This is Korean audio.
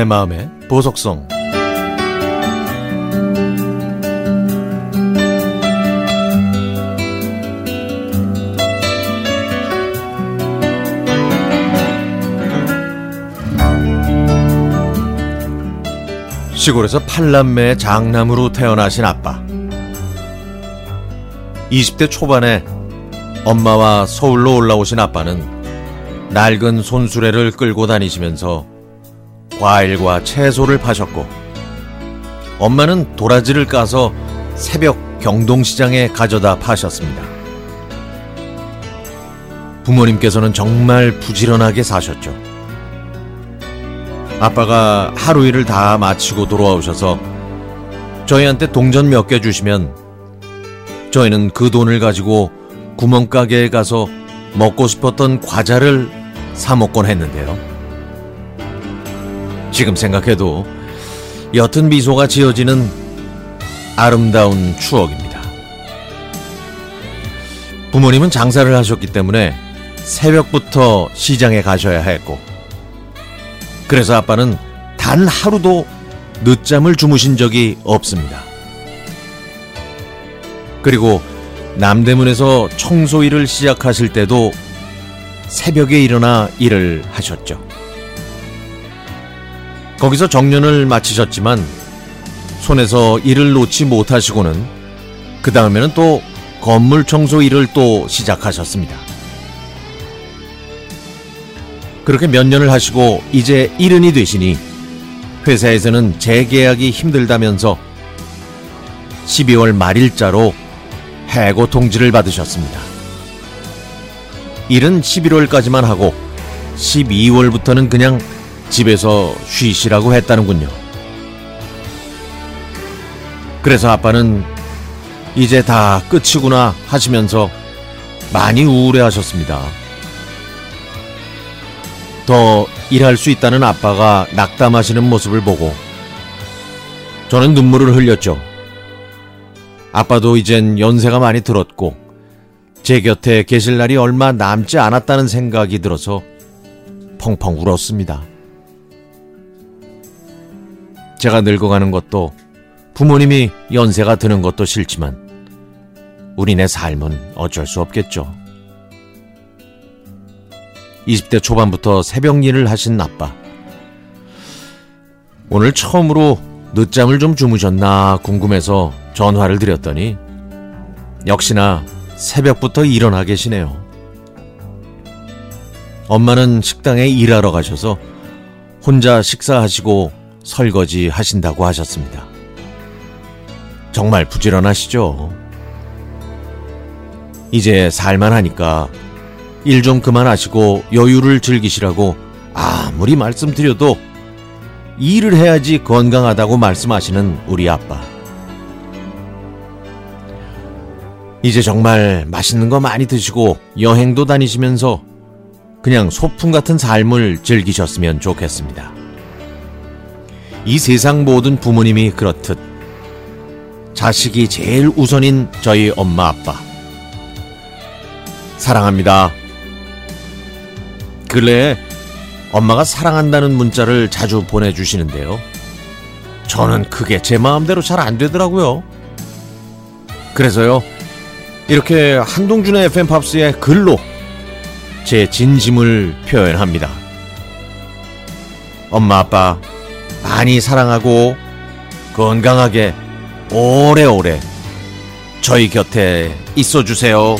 내 마음의 보석성. 시골에서 팔남매의 장남으로 태어나신 아빠. 20대 초반에 엄마와 서울로 올라오신 아빠는 낡은 손수레를 끌고 다니시면서 과일과 채소를 파셨고 엄마는 도라지를 까서 새벽 경동시장에 가져다 파셨습니다. 부모님께서는 정말 부지런하게 사셨죠. 아빠가 하루 일을 다 마치고 돌아오셔서 저희한테 동전 몇 개 주시면 저희는 그 돈을 가지고 구멍가게에 가서 먹고 싶었던 과자를 사 먹곤 했는데요. 지금 생각해도 옅은 미소가 지어지는 아름다운 추억입니다. 부모님은 장사를 하셨기 때문에 새벽부터 시장에 가셔야 했고, 그래서 아빠는 단 하루도 늦잠을 주무신 적이 없습니다. 그리고 남대문에서 청소 일을 시작하실 때도 새벽에 일어나 일을 하셨죠. 거기서 정년을 마치셨지만 손에서 일을 놓지 못하시고는 그 다음에는 또 건물 청소 일을 또 시작하셨습니다. 그렇게 몇 년을 하시고 이제 일흔이 되시니 회사에서는 재계약이 힘들다면서 12월 말일자로 해고 통지를 받으셨습니다. 일은 11월까지만 하고 12월부터는 그냥 집에서 쉬시라고 했다는군요. 그래서 아빠는 이제 다 끝이구나 하시면서 많이 우울해 하셨습니다. 더 일할 수 있다는 아빠가 낙담하시는 모습을 보고 저는 눈물을 흘렸죠. 아빠도 이젠 연세가 많이 들었고 제 곁에 계실 날이 얼마 남지 않았다는 생각이 들어서 펑펑 울었습니다. 제가 늙어가는 것도 부모님이 연세가 드는 것도 싫지만 우리네 삶은 어쩔 수 없겠죠. 20대 초반부터 새벽 일을 하신 아빠. 오늘 처음으로 늦잠을 좀 주무셨나 궁금해서 전화를 드렸더니 역시나 새벽부터 일어나 계시네요. 엄마는 식당에 일하러 가셔서 혼자 식사하시고 설거지 하신다고 하셨습니다. 정말 부지런하시죠? 이제 살만하니까 일 좀 그만하시고 여유를 즐기시라고 아무리 말씀드려도 일을 해야지 건강하다고 말씀하시는 우리 아빠. 이제 정말 맛있는 거 많이 드시고 여행도 다니시면서 그냥 소풍 같은 삶을 즐기셨으면 좋겠습니다. 이 세상 모든 부모님이 그렇듯 자식이 제일 우선인 저희 엄마 아빠. 사랑합니다. 근래에 엄마가 사랑한다는 문자를 자주 보내주시는데요. 저는 그게 제 마음대로 잘 안 되더라고요. 그래서요, 이렇게 한동준의 FM팝스의 글로 제 진심을 표현합니다. 엄마, 아빠, 많이 사랑하고 건강하게 오래오래 저희 곁에 있어 주세요.